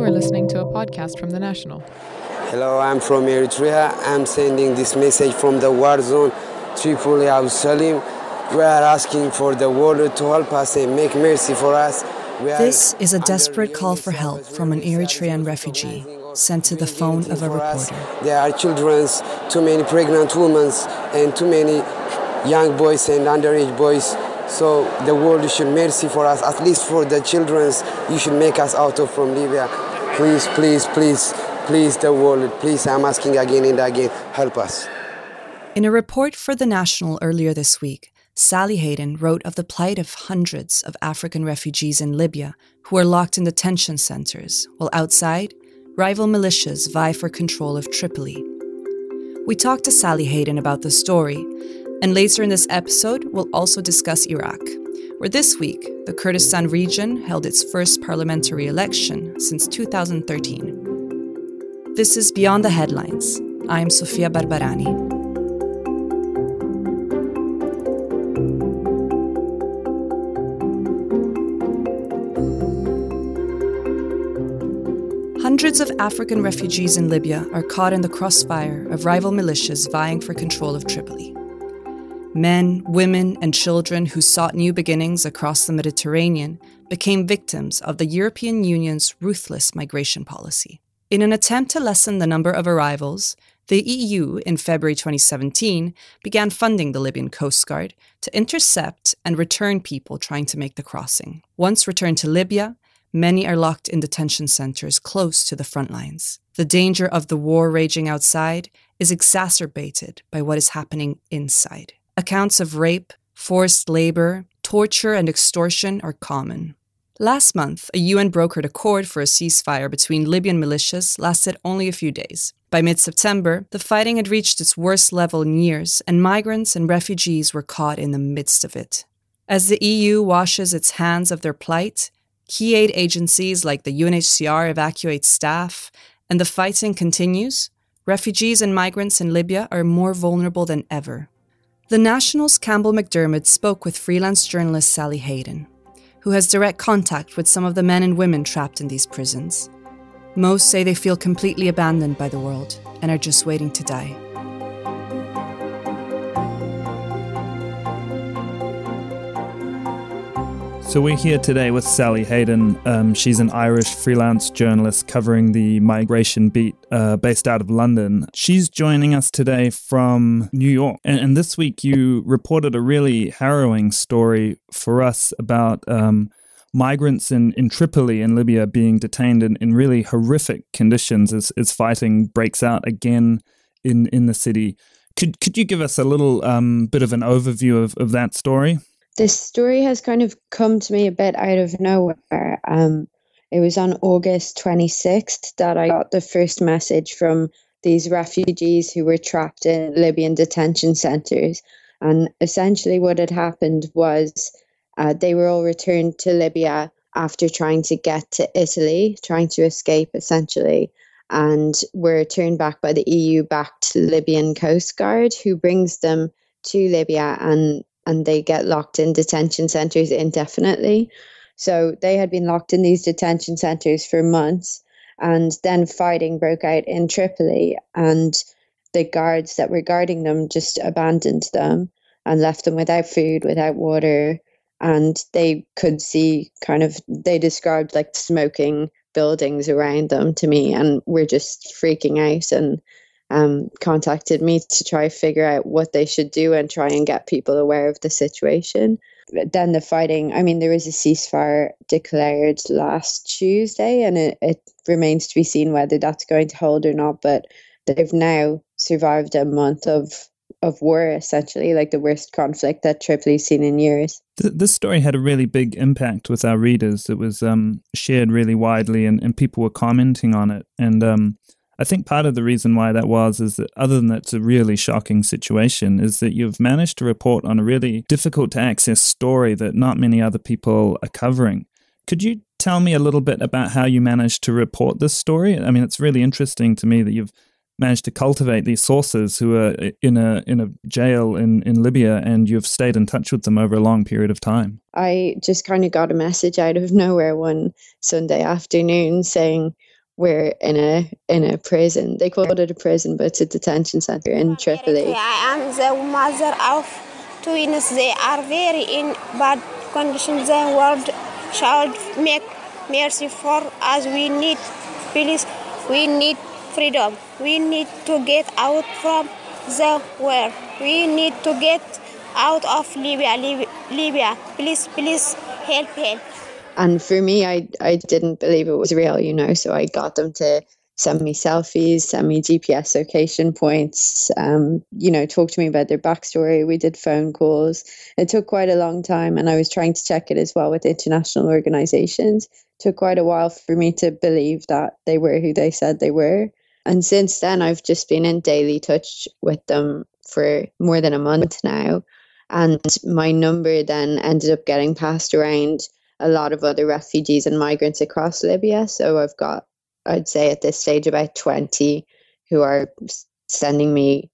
You are listening to a podcast from The National. Hello, I'm from Eritrea. I'm sending this message from the war zone, Tripoli, Abu Salim. We are asking for the world to help us and make mercy for us. This is a desperate call for help from an Eritrean refugee sent to the phone of a reporter. There are children, too many pregnant women, and too many young boys and underage boys. So the world should mercy for us, at least for the children. You should make us out of from Libya. Please, please, please, please, the world. Please, I'm asking again and again, help us. In a report for The National earlier this week, Sally Hayden wrote of the plight of hundreds of African refugees in Libya who are locked in detention centres, while outside, rival militias vie for control of Tripoli. We talked to Sally Hayden about the story, and later in this episode, we'll also discuss Iraq, where this week the Kurdistan region held its first parliamentary election since 2013. This is Beyond the Headlines. I'm Sofia Barbarani. Hundreds of African refugees in Libya are caught in the crossfire of rival militias vying for control of Tripoli. Men, women, and children who sought new beginnings across the Mediterranean became victims of the European Union's ruthless migration policy. In an attempt to lessen the number of arrivals, the EU in February 2017 began funding the Libyan Coast Guard to intercept and return people trying to make the crossing. Once returned to Libya, many are locked in detention centers close to the front lines. The danger of the war raging outside is exacerbated by what is happening inside. Accounts of rape, forced labor, torture, and extortion are common. Last month, a UN brokered accord for a ceasefire between Libyan militias lasted only a few days. By mid September, the fighting had reached its worst level in years, and migrants and refugees were caught in the midst of it. As the EU washes its hands of their plight, Key aid agencies like the UNHCR evacuate staff, and the fighting continues, refugees and migrants in Libya are more vulnerable than ever. The National's Campbell MacDiarmid spoke with freelance journalist Sally Hayden, who has direct contact with some of the men and women trapped in these prisons. Most say they feel completely abandoned by the world and are just waiting to die. So we're here today with Sally Hayden. Um, she's an Irish freelance journalist covering the migration beat uh, based out of London. She's joining us today from New York. And, and this week you reported a really harrowing story for us about um, migrants in, in Tripoli in Libya being detained in, in really horrific conditions as, as fighting breaks out again in, in the city. Could, could you give us a little um, bit of an overview of, of that story? This story has kind of come to me a bit out of nowhere. Um, it was on August 26th that I got the first message from these refugees who were trapped in Libyan detention centers. And essentially, what had happened was uh, they were all returned to Libya after trying to get to Italy, trying to escape essentially, and were turned back by the EU backed Libyan Coast Guard, who brings them to Libya and and they get locked in detention centers indefinitely. So they had been locked in these detention centers for months. And then fighting broke out in Tripoli, and the guards that were guarding them just abandoned them and left them without food, without water. And they could see kind of, they described like smoking buildings around them to me, and we're just freaking out. And um, contacted me to try figure out what they should do and try and get people aware of the situation. But then the fighting, I mean, there was a ceasefire declared last Tuesday, and it, it remains to be seen whether that's going to hold or not. But they've now survived a month of of war, essentially, like the worst conflict that Tripoli's seen in years. This story had a really big impact with our readers. It was um, shared really widely, and, and people were commenting on it. And um, I think part of the reason why that was is that, other than that, it's a really shocking situation, is that you've managed to report on a really difficult to access story that not many other people are covering. Could you tell me a little bit about how you managed to report this story? I mean, it's really interesting to me that you've managed to cultivate these sources who are in a in a jail in in Libya and you've stayed in touch with them over a long period of time. I just kind of got a message out of nowhere one Sunday afternoon saying were in a in a prison. They called it a prison, but it's a detention center in Tripoli. I am the mother of twins. They are very in bad condition. The world should make mercy for us. We need peace. We need freedom. We need to get out from the war. We need to get out of Libya. Lib- Libya. Please, please help, help. And for me, I, I didn't believe it was real, you know, so I got them to send me selfies, send me GPS location points, um, you know, talk to me about their backstory. We did phone calls. It took quite a long time, and I was trying to check it as well with international organizations. It took quite a while for me to believe that they were who they said they were. And since then, I've just been in daily touch with them for more than a month now. And my number then ended up getting passed around a lot of other refugees and migrants across Libya. So I've got, I'd say at this stage, about 20 who are sending me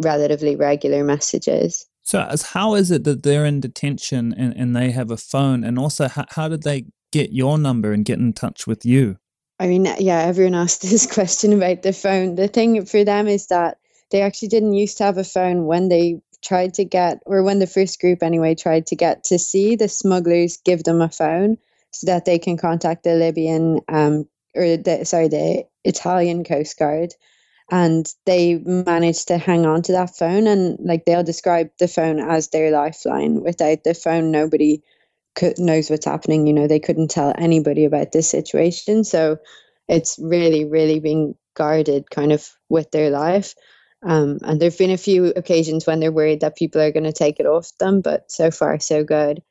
relatively regular messages. So, as how is it that they're in detention and, and they have a phone? And also, how, how did they get your number and get in touch with you? I mean, yeah, everyone asked this question about the phone. The thing for them is that they actually didn't used to have a phone when they tried to get, or when the first group anyway tried to get to see the smugglers give them a phone so that they can contact the Libyan, um, or the, sorry, the Italian Coast Guard. And they managed to hang on to that phone, and like they'll describe the phone as their lifeline. Without the phone, nobody could, knows what's happening. You know, they couldn't tell anybody about this situation. So it's really, really being guarded kind of with their life. Um, and there have been a few occasions when they're worried that people are going to take it off them, but so far, so good.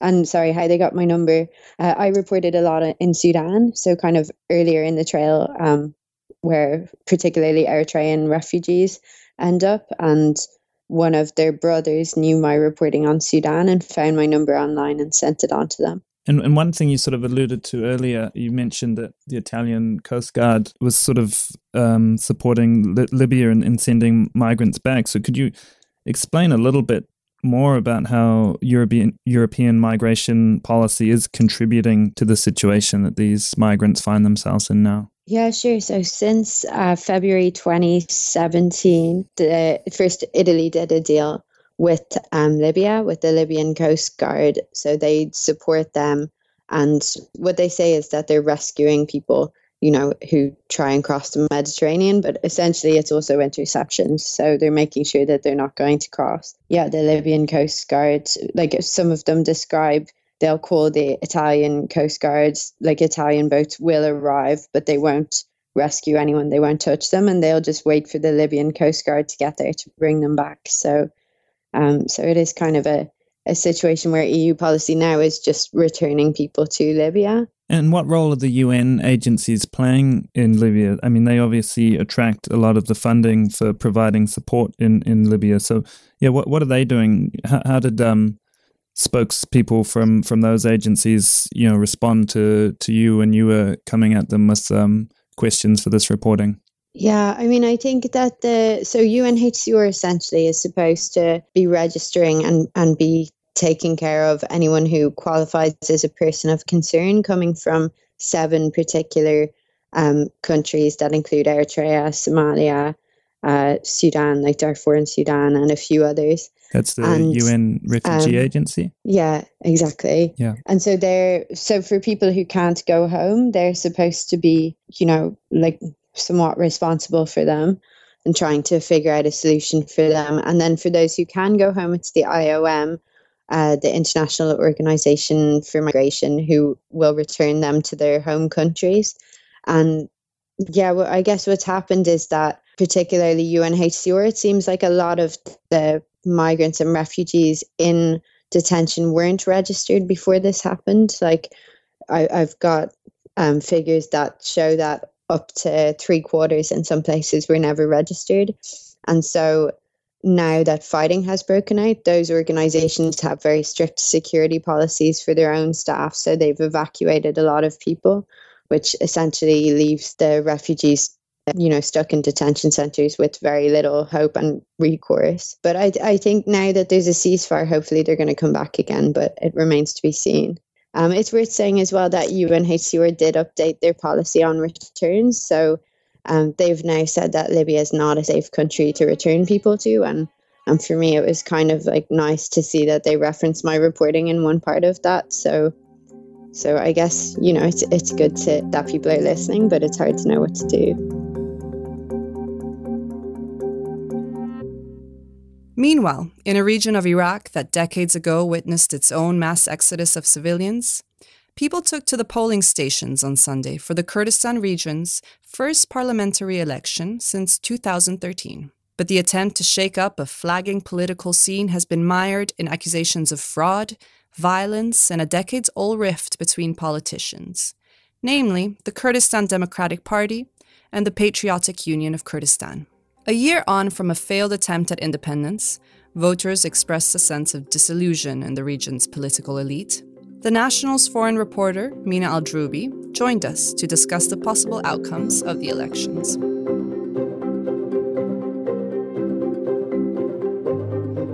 And sorry, how they got my number. Uh, I reported a lot in Sudan, so kind of earlier in the trail, um, where particularly Eritrean refugees end up. And one of their brothers knew my reporting on Sudan and found my number online and sent it on to them. And, and one thing you sort of alluded to earlier, you mentioned that the Italian Coast Guard was sort of um, supporting Libya in, in sending migrants back. So could you explain a little bit more about how European European migration policy is contributing to the situation that these migrants find themselves in now? Yeah, sure. So since uh, February 2017, the first Italy did a deal with um, Libya, with the Libyan Coast Guard. So they support them. And what they say is that they're rescuing people, you know, who try and cross the Mediterranean, but essentially it's also interceptions. So they're making sure that they're not going to cross. Yeah, the Libyan Coast Guard, like some of them describe, they'll call the Italian Coast Guards, like Italian boats will arrive, but they won't rescue anyone, they won't touch them, and they'll just wait for the Libyan Coast Guard to get there to bring them back. So um, so it is kind of a, a situation where EU policy now is just returning people to Libya. And what role are the UN agencies playing in Libya? I mean, they obviously attract a lot of the funding for providing support in, in Libya. So, yeah, what what are they doing? How, how did um, spokespeople from, from those agencies, you know, respond to, to you when you were coming at them with um, questions for this reporting? Yeah, I mean, I think that the so UNHCR essentially is supposed to be registering and and be taking care of anyone who qualifies as a person of concern coming from seven particular um, countries that include Eritrea, Somalia, uh, Sudan, like Darfur and Sudan, and a few others. That's the and, UN Refugee um, Agency. Yeah, exactly. Yeah. And so they're so for people who can't go home, they're supposed to be, you know, like somewhat responsible for them and trying to figure out a solution for them. And then for those who can go home, it's the IOM, uh, the International Organization for Migration, who will return them to their home countries. And yeah, well, I guess what's happened is that, particularly UNHCR, it seems like a lot of the migrants and refugees in detention weren't registered before this happened. Like, I, have got um, figures that show that up to three quarters in some places were never registered. And so now that fighting has broken out, those organizations have very strict security policies for their own staff. So they've evacuated a lot of people, which essentially leaves the refugees you know stuck in detention centers with very little hope and recourse but i i think now that there's a ceasefire hopefully they're going to come back again but it remains to be seen Um, it's worth saying as well that UNHCR did update their policy on returns. So um, they've now said that Libya is not a safe country to return people to. And, and for me, it was kind of like nice to see that they referenced my reporting in one part of that. So so I guess, you know, it's, it's good to, that people are listening, but it's hard to know what to do. Meanwhile, in a region of Iraq that decades ago witnessed its own mass exodus of civilians, people took to the polling stations on Sunday for the Kurdistan region's first parliamentary election since 2013. But the attempt to shake up a flagging political scene has been mired in accusations of fraud, violence, and a decades old rift between politicians, namely the Kurdistan Democratic Party and the Patriotic Union of Kurdistan. A year on from a failed attempt at independence, voters expressed a sense of disillusion in the region's political elite. The National's foreign reporter, Mina Al Droubi, joined us to discuss the possible outcomes of the elections.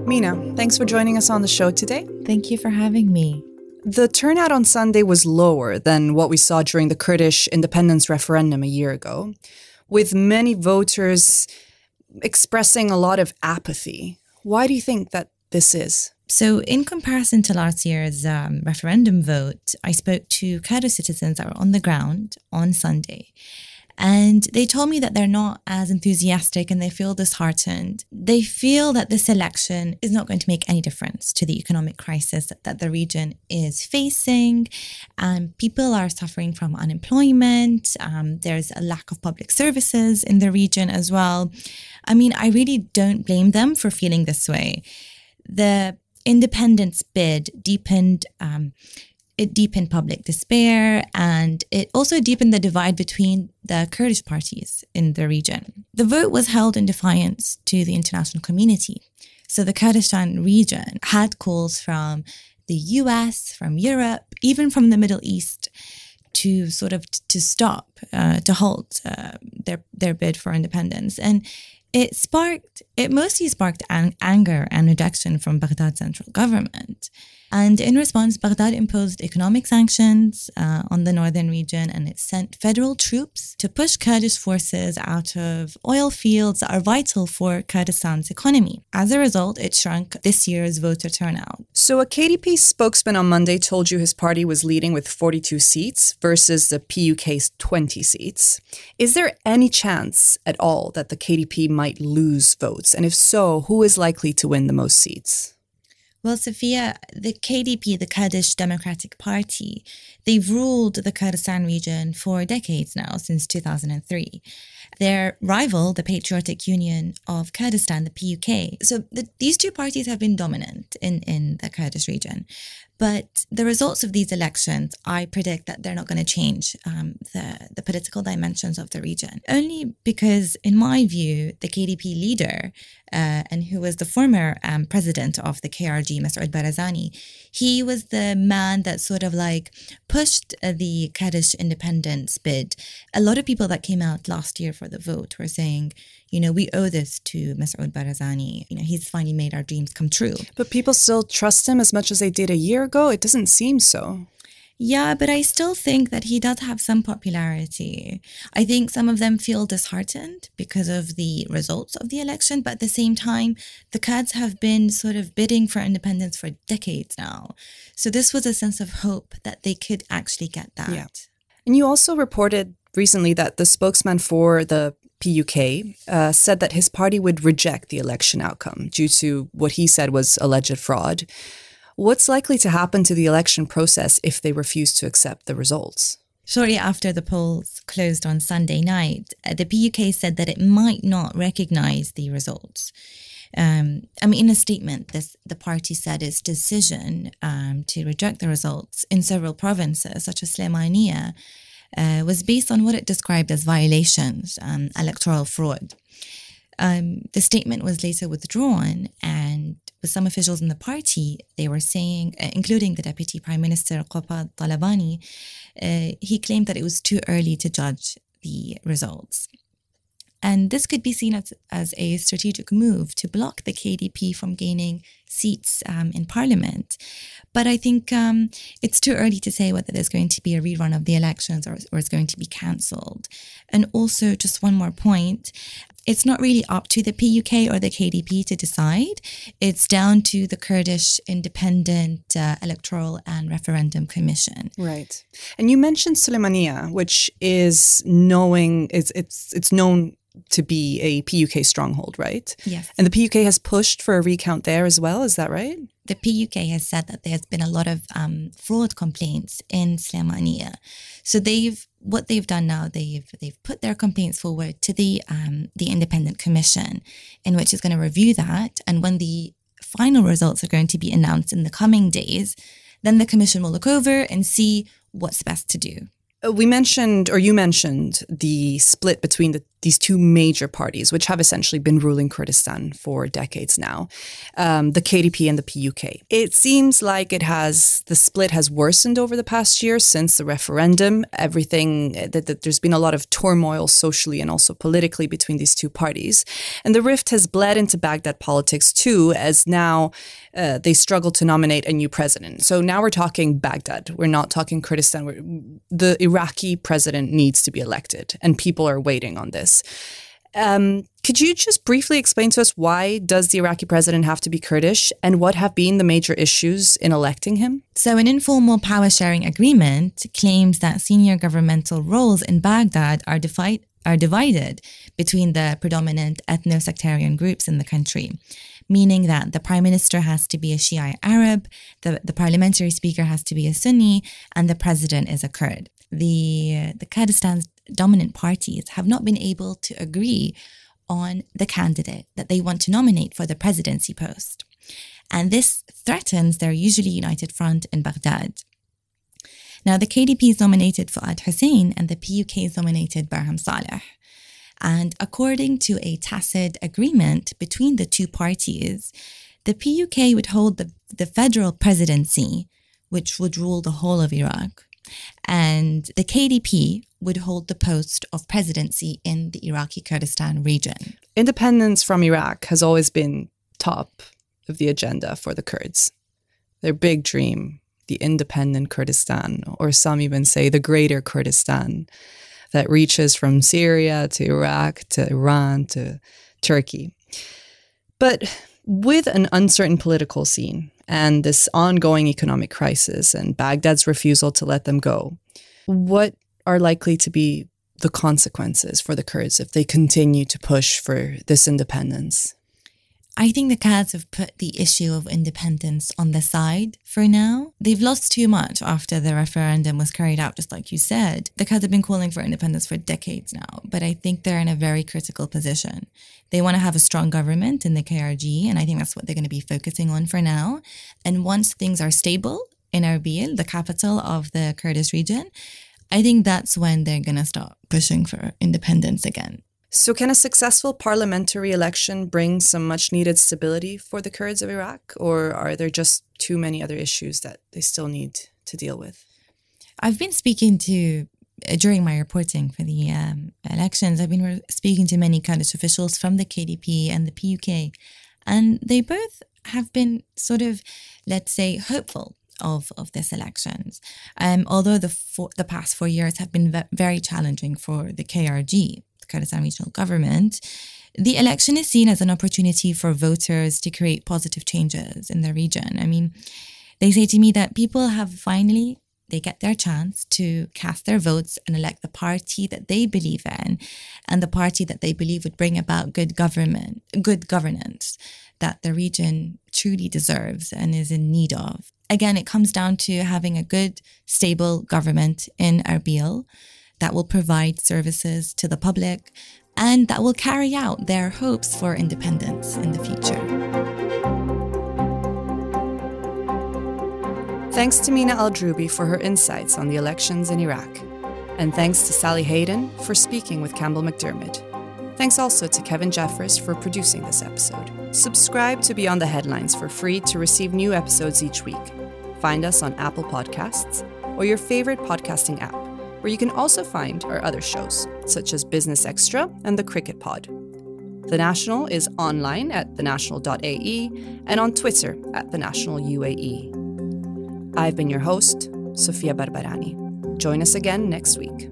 Mina, thanks for joining us on the show today. Thank you for having me. The turnout on Sunday was lower than what we saw during the Kurdish independence referendum a year ago, with many voters expressing a lot of apathy. Why do you think that this is? So, in comparison to last year's um, referendum vote, I spoke to Kurdish citizens that were on the ground on Sunday. And they told me that they're not as enthusiastic and they feel disheartened. They feel that this election is not going to make any difference to the economic crisis that, the region is facing. Um, people are suffering from unemployment. Um, there's a lack of public services in the region as well. I mean, I really don't blame them for feeling this way. The independence bid deepened um, it deepened public despair and it also deepened the divide between the Kurdish parties in the region. The vote was held in defiance to the international community. So the Kurdistan region had calls from the US, from Europe, even from the Middle East to sort of t- to stop, uh, to halt uh, their their bid for independence. And it sparked, it mostly sparked an- anger and rejection from Baghdad's central government. And in response, Baghdad imposed economic sanctions uh, on the northern region and it sent federal troops to push Kurdish forces out of oil fields that are vital for Kurdistan's economy. As a result, it shrunk this year's voter turnout. So, a KDP spokesman on Monday told you his party was leading with 42 seats versus the PUK's 20 seats. Is there any chance at all that the KDP might lose votes? And if so, who is likely to win the most seats? Well, Sofia, the KDP, the Kurdish Democratic Party, they've ruled the Kurdistan region for decades now, since 2003. Their rival, the Patriotic Union of Kurdistan, the PUK. So the, these two parties have been dominant in, in the Kurdish region. But the results of these elections, I predict that they're not going to change um, the, the political dimensions of the region. Only because, in my view, the KDP leader, uh, and who was the former um, president of the KRG, Masoud Barzani, he was the man that sort of like pushed uh, the Kurdish independence bid. A lot of people that came out last year for the vote were saying, you know, we owe this to Masoud Barzani. You know, he's finally made our dreams come true. But people still trust him as much as they did a year ago? It doesn't seem so. Yeah, but I still think that he does have some popularity. I think some of them feel disheartened because of the results of the election, but at the same time, the Kurds have been sort of bidding for independence for decades now. So this was a sense of hope that they could actually get that. Yeah. And you also reported recently that the spokesman for the PUK, uh, said that his party would reject the election outcome due to what he said was alleged fraud. What's likely to happen to the election process if they refuse to accept the results? Shortly after the polls closed on Sunday night, uh, the PUK said that it might not recognize the results. Um, I mean, in a statement, this, the party said its decision um, to reject the results in several provinces, such as Slemania, uh, was based on what it described as violations, um, electoral fraud. Um, the statement was later withdrawn, and with some officials in the party, they were saying, uh, including the Deputy Prime Minister Qobad Talabani, uh, he claimed that it was too early to judge the results. And this could be seen as, as a strategic move to block the KDP from gaining seats um, in parliament. But I think um, it's too early to say whether there's going to be a rerun of the elections or, or it's going to be cancelled. And also, just one more point it's not really up to the PUK or the KDP to decide. It's down to the Kurdish Independent uh, Electoral and Referendum Commission. Right. And you mentioned Suleimania, which is knowing it's it's it's known to be a PUK stronghold, right? Yes. And the PUK has pushed for a recount there as well. Is that right? The PUK has said that there's been a lot of um, fraud complaints in Slemania. So they've what they've done now they've they've put their complaints forward to the um, the independent commission, in which is going to review that. And when the final results are going to be announced in the coming days, then the commission will look over and see what's best to do. Uh, we mentioned, or you mentioned, the split between the, these two major parties, which have essentially been ruling Kurdistan for decades now, um, the KDP and the PUK. It seems like it has the split has worsened over the past year since the referendum. Everything uh, that, that there's been a lot of turmoil socially and also politically between these two parties, and the rift has bled into Baghdad politics too, as now uh, they struggle to nominate a new president. So now we're talking Baghdad. We're not talking Kurdistan. We're, the Iraqi president needs to be elected, and people are waiting on this. Um, could you just briefly explain to us why does the Iraqi president have to be Kurdish, and what have been the major issues in electing him? So, an informal power sharing agreement claims that senior governmental roles in Baghdad are defi- are divided between the predominant ethno sectarian groups in the country meaning that the prime minister has to be a Shia Arab, the, the parliamentary speaker has to be a Sunni, and the president is a Kurd. The, the Kurdistan's dominant parties have not been able to agree on the candidate that they want to nominate for the presidency post. And this threatens their usually united front in Baghdad. Now, the KDP is nominated Fuad Hussein and the PUK is nominated Barham Saleh. And according to a tacit agreement between the two parties, the PUK would hold the, the federal presidency, which would rule the whole of Iraq. And the KDP would hold the post of presidency in the Iraqi Kurdistan region. Independence from Iraq has always been top of the agenda for the Kurds. Their big dream, the independent Kurdistan, or some even say the greater Kurdistan that reaches from Syria to Iraq to Iran to Turkey. But with an uncertain political scene and this ongoing economic crisis and Baghdad's refusal to let them go, what are likely to be the consequences for the Kurds if they continue to push for this independence? I think the Kurds have put the issue of independence on the side for now. They've lost too much after the referendum was carried out, just like you said. The Kurds have been calling for independence for decades now, but I think they're in a very critical position. They want to have a strong government in the KRG, and I think that's what they're going to be focusing on for now. And once things are stable in Erbil, the capital of the Kurdish region, I think that's when they're going to start pushing for independence again. So, can a successful parliamentary election bring some much needed stability for the Kurds of Iraq, or are there just too many other issues that they still need to deal with? I've been speaking to, uh, during my reporting for the um, elections, I've been re- speaking to many Kurdish officials from the KDP and the PUK, and they both have been sort of, let's say, hopeful of, of this elections. Um, although the, four, the past four years have been ve- very challenging for the KRG. The Kurdistan Regional Government, the election is seen as an opportunity for voters to create positive changes in the region. I mean, they say to me that people have finally they get their chance to cast their votes and elect the party that they believe in and the party that they believe would bring about good government good governance that the region truly deserves and is in need of again it comes down to having a good stable government in erbil that will provide services to the public and that will carry out their hopes for independence in the future. Thanks to Mina Al Droubi for her insights on the elections in Iraq. And thanks to Sally Hayden for speaking with Campbell MacDiarmid. Thanks also to Kevin Jeffers for producing this episode. Subscribe to Beyond the Headlines for free to receive new episodes each week. Find us on Apple Podcasts or your favorite podcasting app where you can also find our other shows, such as Business Extra and The Cricket Pod. The National is online at thenational.ae and on Twitter at thenationaluae. I've been your host, Sofia Barbarani. Join us again next week.